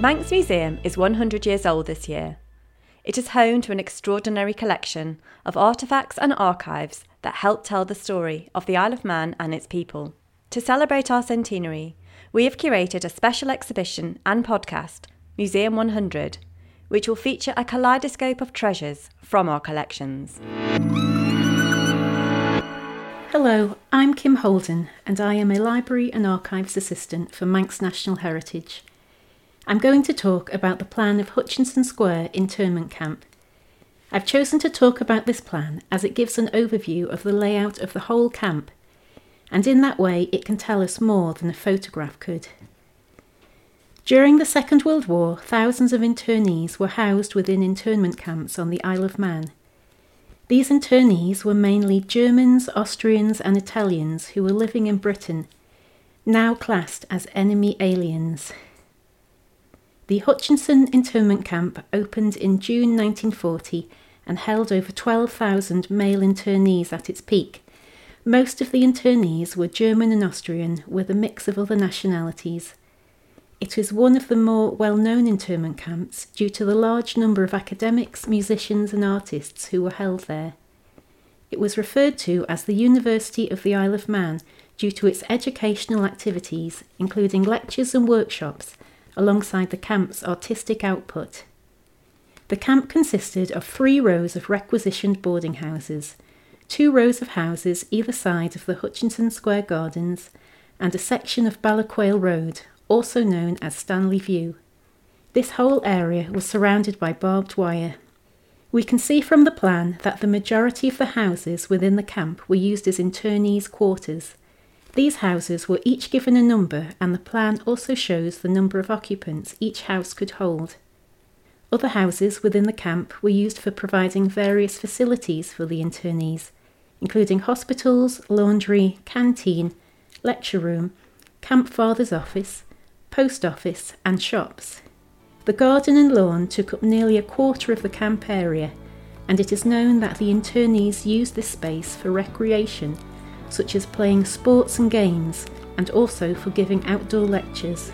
Manx Museum is 100 years old this year. It is home to an extraordinary collection of artefacts and archives that help tell the story of the Isle of Man and its people. To celebrate our centenary, we have curated a special exhibition and podcast, Museum 100, which will feature a kaleidoscope of treasures from our collections. Hello, I'm Kim Holden, and I am a Library and Archives Assistant for Manx National Heritage. I'm going to talk about the plan of Hutchinson Square internment camp. I've chosen to talk about this plan as it gives an overview of the layout of the whole camp, and in that way it can tell us more than a photograph could. During the Second World War, thousands of internees were housed within internment camps on the Isle of Man. These internees were mainly Germans, Austrians, and Italians who were living in Britain, now classed as enemy aliens. The Hutchinson internment camp opened in June 1940 and held over 12,000 male internees at its peak. Most of the internees were German and Austrian, with a mix of other nationalities. It was one of the more well known internment camps due to the large number of academics, musicians, and artists who were held there. It was referred to as the University of the Isle of Man due to its educational activities, including lectures and workshops, alongside the camp's artistic output. The camp consisted of three rows of requisitioned boarding houses, two rows of houses either side of the Hutchinson Square Gardens, and a section of Ballaquayle Road, also known as Stanley View. This whole area was surrounded by barbed wire. We can see from the plan that the majority of the houses within the camp were used as internees' quarters. These houses were each given a number, and the plan also shows the number of occupants each house could hold. Other houses within the camp were used for providing various facilities for the internees, including hospitals, laundry, canteen, lecture room, camp father's office, post office, and shops. The garden and lawn took up nearly a quarter of the camp area, and it is known that the internees used this space for recreation, such as playing sports and games, and also for giving outdoor lectures.